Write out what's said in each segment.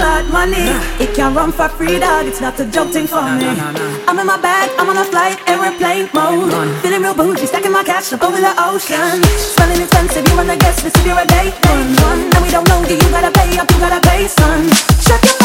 me my blood clot money. It can't run for free, dog. It's not a joke thing for me. I'm in my bag, I'm on a flight, airplane mode. Feeling real bougie, stacking my cash up over the ocean. Smelling expensive, you wanna guess this if you're a date one. one. And we don't know you, you gotta pay up, you gotta pay, son. Shut your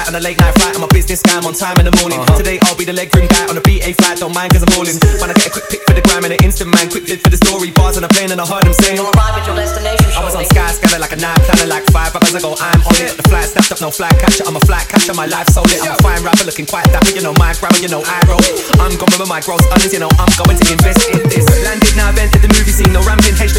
Quick glide for the sky on a late night flight. I'm a business guy, I'm on time in the morning. Uh-huh. Today I'll be the legroom guy on a BA flight. Don't mind cause I'm all in. When I get a quick pic for the gram and an instant man. Quick vid for the story. Bars on a plane and I heard them sing. You'll arrive at your destination I was on shortly. Skyscanner like a nine planner like five rappers ago. I'm on it. Got the flight snapped up, no flight catcher. I'm a flight catcher. My life so lit. I'm a fine rapper looking quite dapper. You know my grammar, you know I roll. I'm going with my gross earnings. You know I'm going to invest in this. Landed now, entered the movie scene. No ramping, head